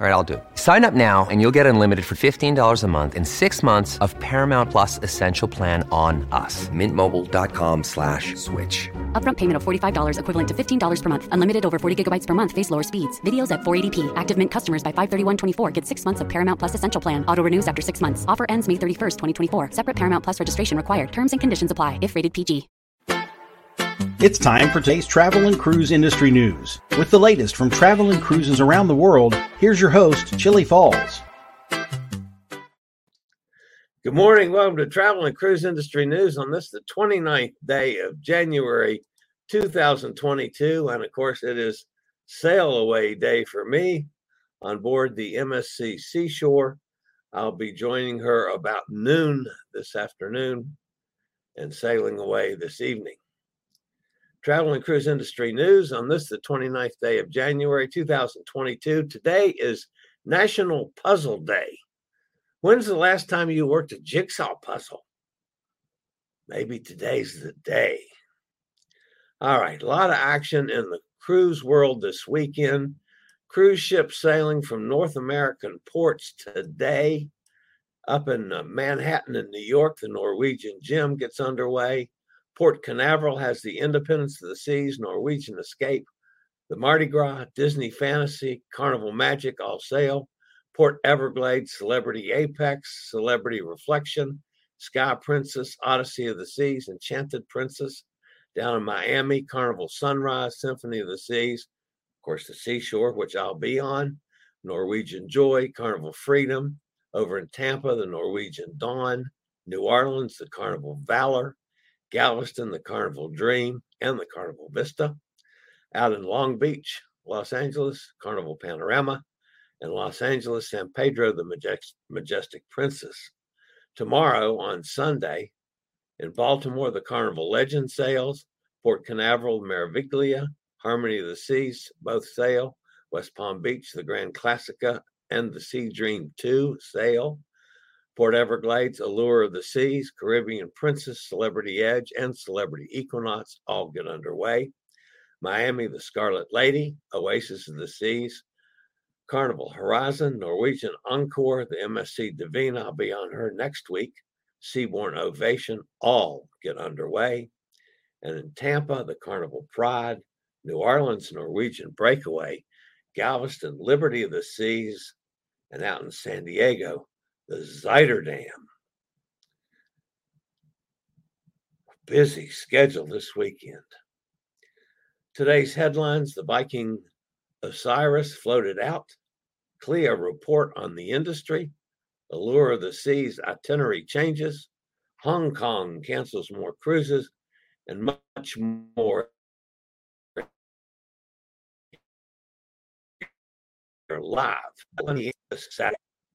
All right, I'll do it. Sign up now and you'll get unlimited for $15 a month in six months of Paramount Plus Essential Plan on us. Mintmobile.com slash switch. Upfront payment of $45 equivalent to $15 per month. Unlimited over 40 gigabytes per month. Face lower speeds. Videos at 480p. Active Mint customers by 531.24 get six months of Paramount Plus Essential Plan. Auto renews after six months. Offer ends May 31st, 2024. Separate Paramount Plus registration required. Terms and conditions apply if rated PG. It's time for today's travel and cruise industry news. With the latest from travel and cruises around the world, here's your host, Chillie Falls. Good morning. Welcome to Travel and Cruise Industry News on this, the 29th day of January 2022. And of course, it is sail away day for me on board the MSC Seashore. I'll be joining her about noon this afternoon and sailing away this evening. Travel and Cruise Industry News on this, the 29th day of January 2022. Today is National Puzzle Day. When's the last time you worked a jigsaw puzzle? Maybe today's the day. All right, a lot of action in the cruise world this weekend. Cruise ships sailing from North American ports today. Up in uh, Manhattan in New York, the Norwegian Gem gets underway. Port Canaveral has the Independence of the Seas, Norwegian Escape, the Mardi Gras, Disney Fantasy, Carnival Magic, all sail. Port Everglades, Celebrity Apex, Celebrity Reflection, Sky Princess, Odyssey of the Seas, Enchanted Princess. Down in Miami, Carnival Sunrise, Symphony of the Seas, of course, the Seashore, which I'll be on, Norwegian Joy, Carnival Freedom. Over in Tampa, the Norwegian Dawn, New Orleans, the Carnival Valor, Galveston, the Carnival Dream, and the Carnival Vista. Out in Long Beach, Los Angeles, Carnival Panorama, and Los Angeles, San Pedro, the Majestic, Majestic Princess. Tomorrow on Sunday, in Baltimore, the Carnival Legend sails, Port Canaveral, Meraviglia, Harmony of the Seas, both sail, West Palm Beach, the Grand Classica, and the Sea Dream 2 sail. Port Everglades, Allure of the Seas, Caribbean Princess, Celebrity Edge, and Celebrity Equinox all get underway. Miami, the Scarlet Lady, Oasis of the Seas, Carnival Horizon, Norwegian Encore, the MSC Divina, I'll be on her next week. Seabourn Ovation, all get underway. And in Tampa, the Carnival Pride, New Orleans, Norwegian Breakaway, Galveston, Liberty of the Seas, and out in San Diego, the Zuiderdam. Busy schedule this weekend. Today's headlines The Viking Osiris floated out, CLIA report on the industry, Allure of the Seas itinerary changes, Hong Kong cancels more cruises, and much more live.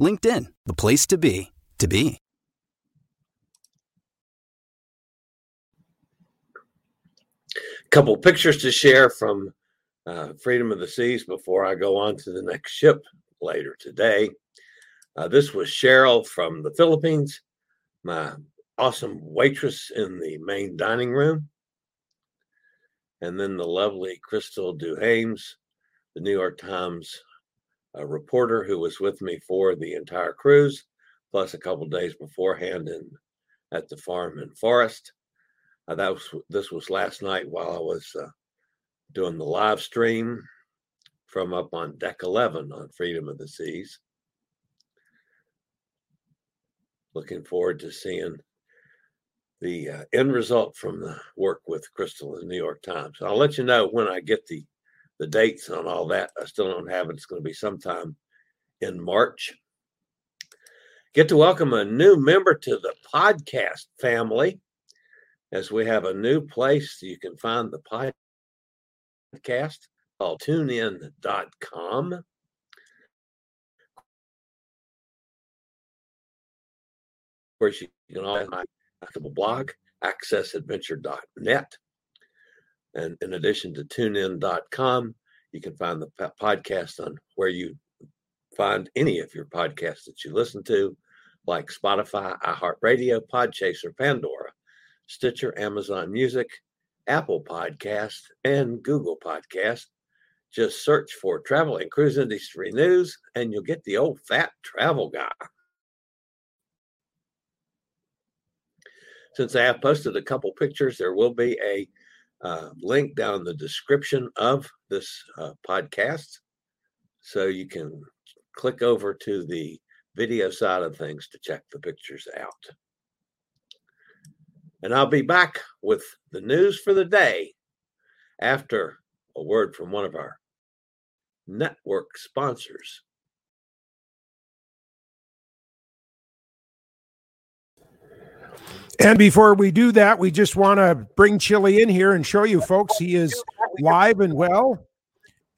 LinkedIn, the place to be, to be. A couple pictures to share from uh, Freedom of the Seas before I go on to the next ship later today. Uh, this was Cheryl from the Philippines, my awesome waitress in the main dining room. And then the lovely Crystal Duhames, the New York Times uh, reporter who was with me for the entire cruise, plus a couple days beforehand in at the farm in Forest. Uh, that was this was last night while I was uh, doing the live stream from up on deck 11 on Freedom of the Seas. Looking forward to seeing the uh, end result from the work with Crystal in the New York Times. I'll let you know when I get the the dates on all that. I still don't have it. It's going to be sometime in March. Get to welcome a new member to the podcast family as we have a new place you can find the podcast called tunein.com. Of course, you can always my blog, accessadventure.net. And in addition to tunein.com, you can find the podcast on where you find any of your podcasts that you listen to, like Spotify, iHeartRadio, Podchaser, Pandora, Stitcher, Amazon Music, Apple Podcast, and Google Podcast. Just search for Travel and Cruise Industry News, and you'll get the old fat travel guy. Since I have posted a couple pictures, there will be a uh, link down in the description of this uh, podcast. So you can click over to the video side of things to check the pictures out. And I'll be back with the news for the day after a word from one of our network sponsors. And before we do that, we just want to bring Chillie in here and show you folks he is live and well.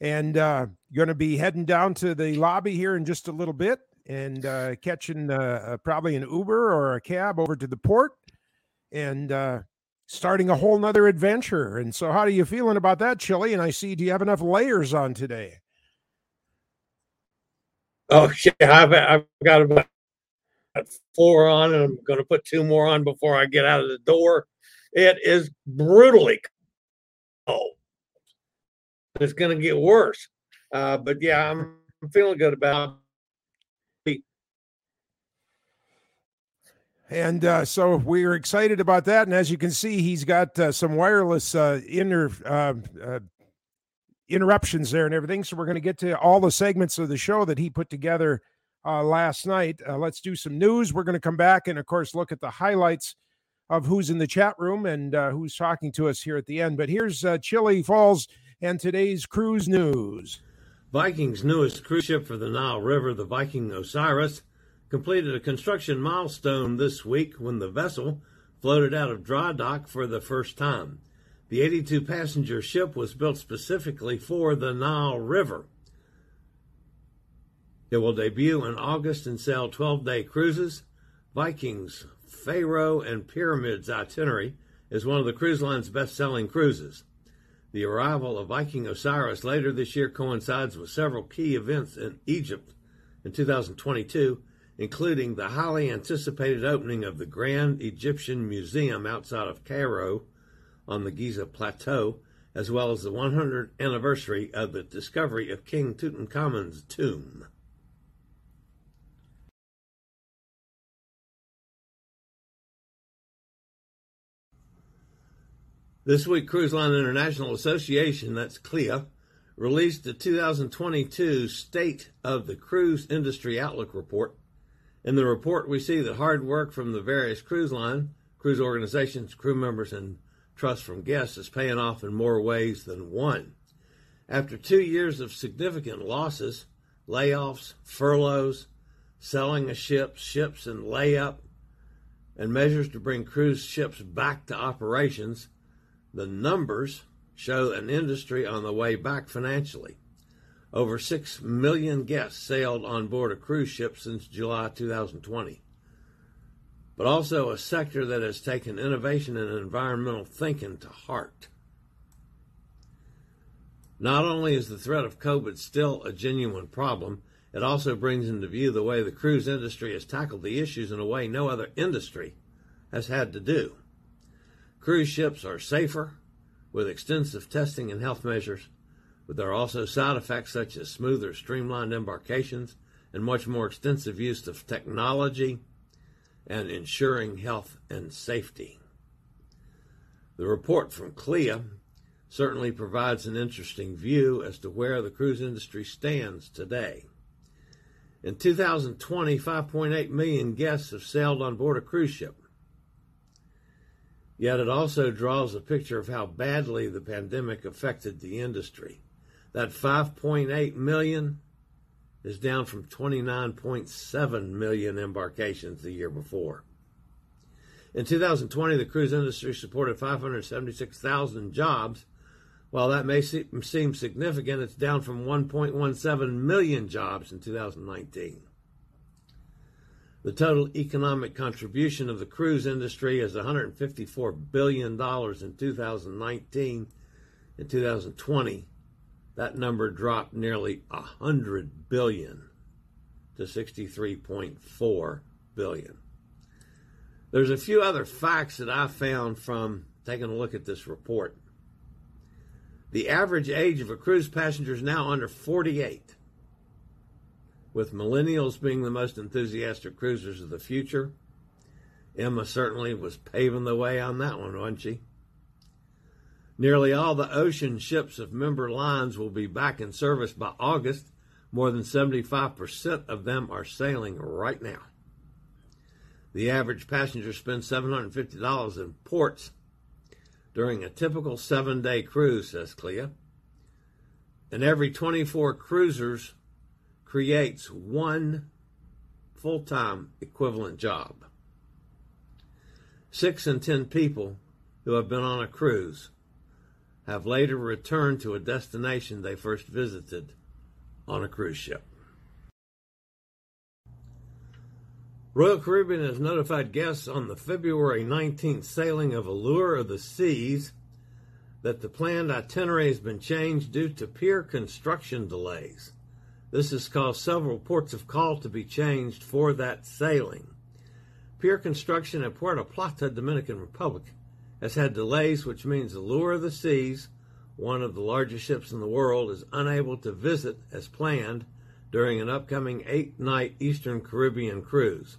And uh, going to be heading down to the lobby here in just a little bit and uh, catching uh, probably an Uber or a cab over to the port and uh, starting a whole nother adventure. And so, how are you feeling about that, Chillie? And I see, do you have enough layers on today? Oh, yeah, I've, I've got about four on, and I'm going to put two more on before I get out of the door. It is brutally cold. It's going to get worse. Uh, but yeah, I'm feeling good about it. And uh, so we're excited about that. And as you can see, he's got uh, some wireless uh, inner uh, uh, interruptions there and everything. So we're going to get to all the segments of the show that he put together uh, last night. Uh, let's do some news. We're going to come back and, of course, look at the highlights of who's in the chat room and uh, who's talking to us here at the end. But here's uh, Chillie Falls and today's cruise news. Viking's newest cruise ship for the Nile River, the Viking Osiris completed a construction milestone this week when the vessel floated out of dry dock for the first time. The 82 passenger ship was built specifically for the Nile River. It will debut in August and sail 12 day cruises. Vikings, Pharaoh, and Pyramids itinerary is one of the cruise line's best selling cruises. The arrival of Viking Osiris later this year coincides with several key events in Egypt in 2022 including the highly anticipated opening of the Grand Egyptian Museum outside of Cairo on the Giza Plateau, as well as the 100th anniversary of the discovery of King Tutankhamun's tomb. This week, Cruise Line International Association, that's CLIA, released the 2022 State of the Cruise Industry Outlook Report in the report, we see that hard work from the various cruise line, cruise organizations, crew members, and trust from guests is paying off in more ways than one. After two years of significant losses, layoffs, furloughs, selling of ships, ships in layup, and measures to bring cruise ships back to operations, the numbers show an industry on the way back financially. Over 6 million guests sailed on board a cruise ship since July 2020 but also a sector that has taken innovation and environmental thinking to heart. Not only is the threat of COVID still a genuine problem, it also brings into view the way the cruise industry has tackled the issues in a way no other industry has had to do. Cruise ships are safer, with extensive testing and health measures, but there are also side effects such as smoother, streamlined embarkations and much more extensive use of technology and ensuring health and safety. The report from CLIA certainly provides an interesting view as to where the cruise industry stands today. In 2020, 5.8 million guests have sailed on board a cruise ship. Yet it also draws a picture of how badly the pandemic affected the industry. That 5.8 million is down from 29.7 million embarkations the year before. In 2020, the cruise industry supported 576,000 jobs. While that may seem significant, it's down from 1.17 million jobs in 2019. The total economic contribution of the cruise industry is $154 billion in 2019. In 2020, that number dropped nearly 100 billion to 63.4 billion. There's a few other facts that I found from taking a look at this report. The average age of a cruise passenger is now under 48, with millennials being the most enthusiastic cruisers of the future. Emma certainly was paving the way on that one, wasn't she? Nearly all the ocean ships of member lines will be back in service by August. More than 75% of them are sailing right now. The average passenger spends $750 in ports during a typical seven day cruise, says CLIA. And every 24 cruisers creates one full time equivalent job. Six in 10 people who have been on a cruise have later returned to a destination they first visited on a cruise ship. Royal Caribbean has notified guests on the February 19th sailing of Allure of the Seas that the planned itinerary has been changed due to pier construction delays. This has caused several ports of call to be changed for that sailing. Pier construction at Puerto Plata, Dominican Republic, has had delays, which means the Allure of the Seas, one of the largest ships in the world, is unable to visit as planned during an upcoming eight night Eastern Caribbean cruise.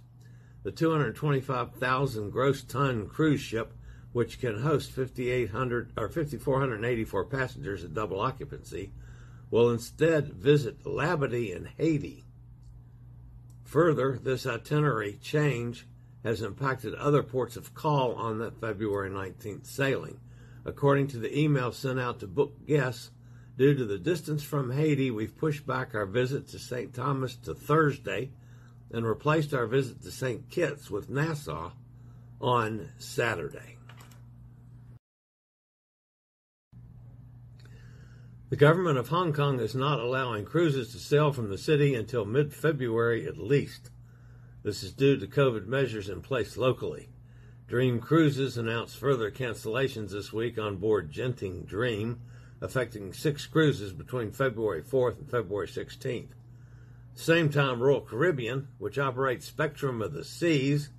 The 225,000 gross ton cruise ship, which can host 5,800 or 5,484 passengers at double occupancy, will instead visit Labadee in Haiti. Further, this itinerary change has impacted other ports of call on that February 19th sailing. According to the email sent out to book guests, due to the distance from Haiti, we've pushed back our visit to St. Thomas to Thursday and replaced our visit to St. Kitts with Nassau on Saturday. The government of Hong Kong is not allowing cruises to sail from the city until mid February at least. This is due to COVID measures in place locally. Dream Cruises announced further cancellations this week on board Genting Dream, affecting six cruises between February 4th and February 16th. Same time, Royal Caribbean, which operates Spectrum of the Seas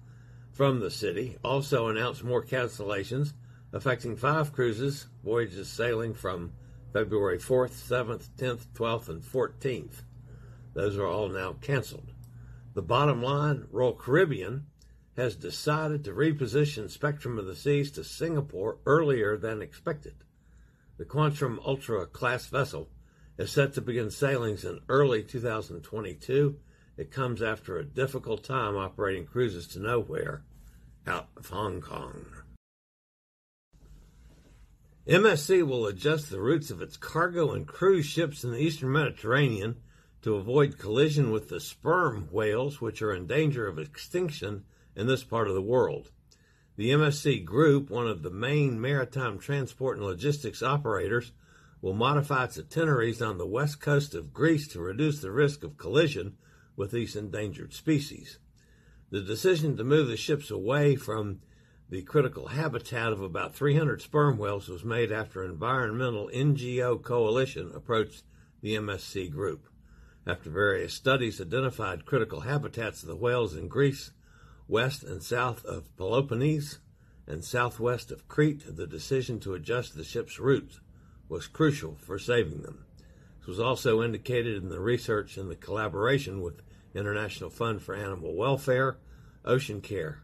from the city, also announced more cancellations, affecting five cruises, voyages sailing from February 4th, 7th, 10th, 12th, and 14th. Those are all now canceled. The bottom line Royal Caribbean has decided to reposition Spectrum of the Seas to Singapore earlier than expected. The Quantum Ultra class vessel is set to begin sailings in early 2022. It comes after a difficult time operating cruises to nowhere out of Hong Kong. MSC will adjust the routes of its cargo and cruise ships in the eastern Mediterranean to avoid collision with the sperm whales, which are in danger of extinction in this part of the world. The MSC Group, one of the main maritime transport and logistics operators, will modify its itineraries on the west coast of Greece to reduce the risk of collision with these endangered species. The decision to move the ships away from the critical habitat of about 300 sperm whales was made after an environmental NGO coalition approached the MSC group. After various studies identified critical habitats of the whales in Greece, west and south of Peloponnese, and southwest of Crete, the decision to adjust the ship's route was crucial for saving them. This was also indicated in the research and the collaboration with International Fund for Animal Welfare, Ocean Care,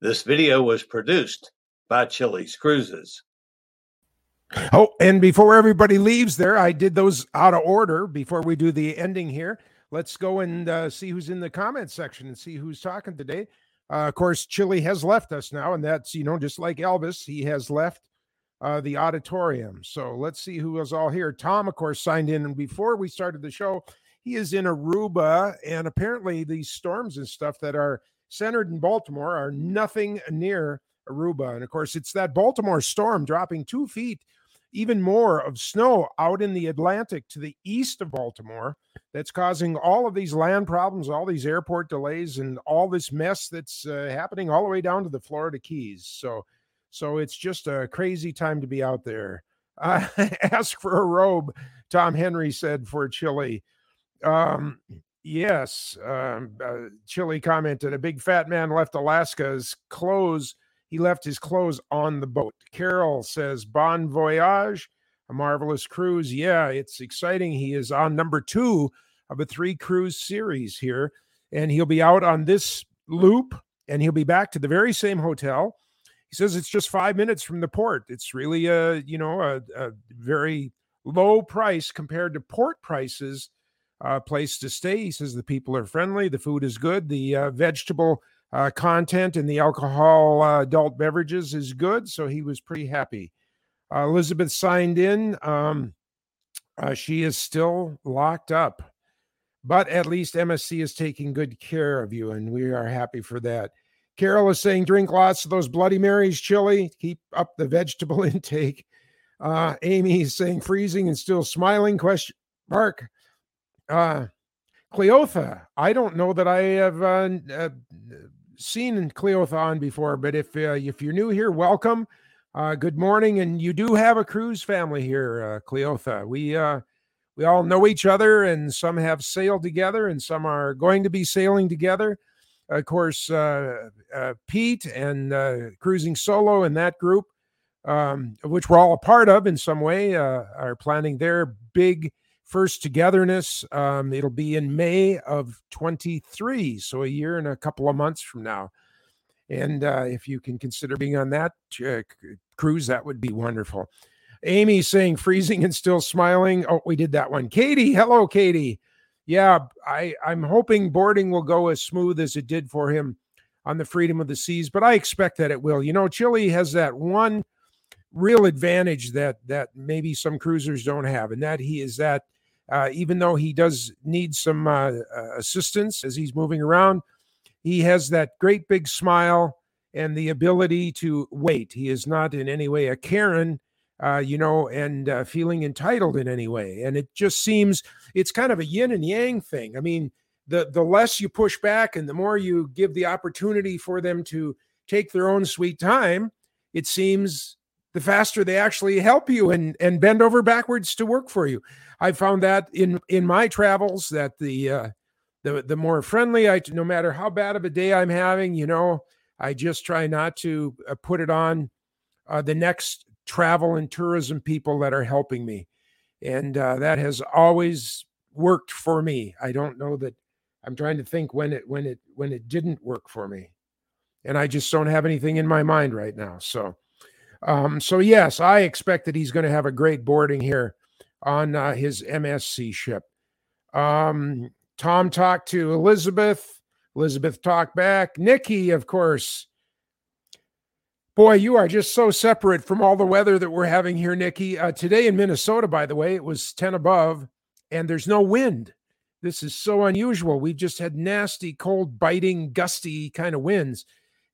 This video was produced by Chillie's Cruises. Oh, and before everybody leaves there, I did those out of order before we do the ending here. Let's go and uh, see who's in the comment section and see who's talking today. Uh, of course, Chillie has left us now, and that's, you know, just like Elvis, he has left uh, the auditorium. So let's see who is all here. Tom, of course, signed in. And before we started the show, he is in Aruba, and apparently these storms and stuff that are centered in Baltimore are nothing near Aruba. And of course, it's that Baltimore storm dropping two feet, even more of snow out in the Atlantic to the east of Baltimore that's causing all of these land problems, all these airport delays, and all this mess that's uh, happening all the way down to the Florida Keys. So, so it's just a crazy time to be out there. Uh, ask for a robe, Tom Henry said for Chillie. Um, Yes. Um, uh, Chillie commented a big fat man left Alaska's clothes. He left his clothes on the boat. Carol says, Bon voyage, a marvelous cruise. Yeah, it's exciting. He is on number two of a three cruise series here, and he'll be out on this loop and he'll be back to the very same hotel. He says it's just five minutes from the port. It's really a, you know, a, a very low price compared to port prices uh, place to stay. He says the people are friendly, the food is good, the uh, vegetable uh, content and the alcohol uh, adult beverages is good. So he was pretty happy. Uh, Elizabeth signed in. Um, uh, she is still locked up, but at least MSC is taking good care of you, and we are happy for that. Carol is saying, drink lots of those Bloody Marys, chili, keep up the vegetable intake. Amy is saying, freezing and still smiling. Question mark. Uh, Cleotha, I don't know that I have uh, uh, seen Cleotha on before, but if uh, if you're new here, welcome. Uh, good morning, and you do have a cruise family here, uh, Cleotha. We uh, we all know each other, and some have sailed together, and some are going to be sailing together. Of course, Pete and uh, cruising solo in that group, um, which we're all a part of in some way, are planning their big first togetherness. Um, it'll be in May of 23, so a year and a couple of months from now. And uh, if you can consider being on that uh, cruise, that would be wonderful. Amy saying freezing and still smiling. Oh, we did that one. Katie, hello, Katie. Yeah, I, I'm hoping boarding will go as smooth as it did for him on the Freedom of the Seas, but I expect that it will. You know, Chillie has that one real advantage that that maybe some cruisers don't have, and that he is that uh, even though he does need some uh, uh, assistance as he's moving around, he has that great big smile and the ability to wait. He is not in any way a Karen, uh, you know, and uh, feeling entitled in any way. And it just seems it's kind of a yin and yang thing. I mean, the the less you push back and the more you give the opportunity for them to take their own sweet time, it seems the faster they actually help you and and bend over backwards to work for you. I found that in in my travels that the uh, the the more friendly I no matter how bad of a day I'm having, you know, I just try not to uh, put it on uh, the next travel and tourism people that are helping me. And uh, that has always worked for me. I don't know that I'm trying to think when it when it when it didn't work for me. And I just don't have anything in my mind right now. So um, so yes, I expect that he's going to have a great boarding here on uh, his MSC ship. Um, Tom talked to Elizabeth. Elizabeth talked back. Nikki, of course. Boy, you are just so separate from all the weather that we're having here, Nikki. Uh, today in Minnesota, by the way, it was 10 above and there's no wind. This is so unusual. We've just had nasty, cold, biting, gusty kind of winds.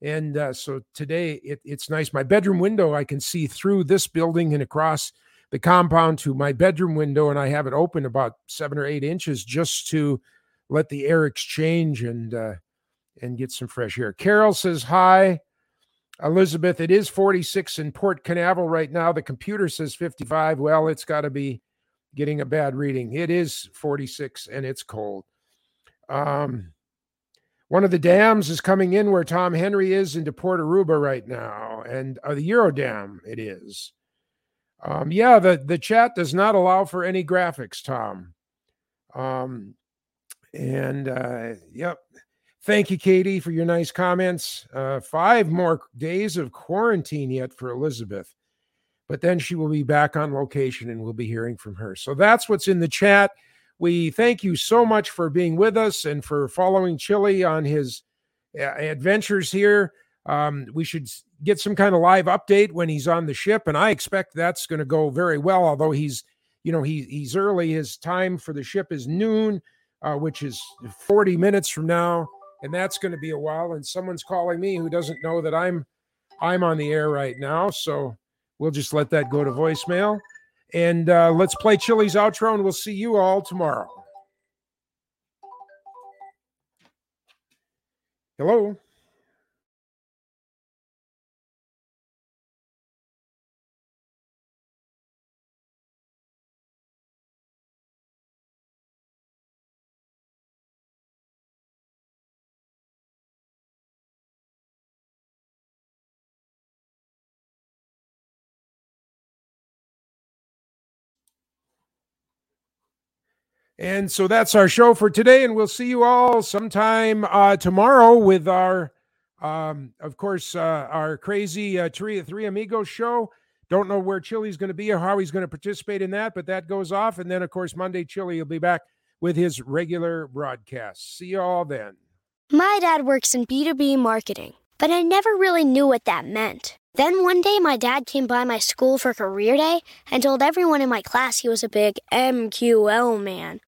And uh, so today it, it's nice. My bedroom window, I can see through this building and across the compound to my bedroom window, and I have it open about seven or eight inches just to let the air exchange and uh, and get some fresh air. Carol says hi. Elizabeth, it is 46 in Port Canaveral right now. The computer says 55. Well, it's got to be getting a bad reading. It is 46 and it's cold. Um, one of the dams is coming in where Tom Henry is into Port Aruba right now, and uh, the Eurodam it is. Um, yeah, the the chat does not allow for any graphics, Tom. Um, and uh, yep, thank you, Katie, for your nice comments. Uh, five more days of quarantine yet for Elizabeth, but then she will be back on location, and we'll be hearing from her. So that's what's in the chat. We thank you so much for being with us and for following Chillie on his uh, adventures here. Um, we should get some kind of live update when he's on the ship, and I expect that's going to go very well. Although he's, you know, he he's early. His time for the ship is noon, uh, which is 40 minutes from now, and that's going to be a while. And someone's calling me who doesn't know that I'm I'm on the air right now, so we'll just let that go to voicemail. And uh, let's play Chillie's outro, and we'll see you all tomorrow. Hello. And so that's our show for today. And we'll see you all sometime uh, tomorrow with our, um, of course, uh, our crazy uh, Three, Three Amigos show. Don't know where Chillie's going to be or how he's going to participate in that, but that goes off. And then, of course, Monday, Chillie will be back with his regular broadcast. See you all then. My dad works in B2B marketing, but I never really knew what that meant. Then one day, my dad came by my school for career day and told everyone in my class he was a big MQL man.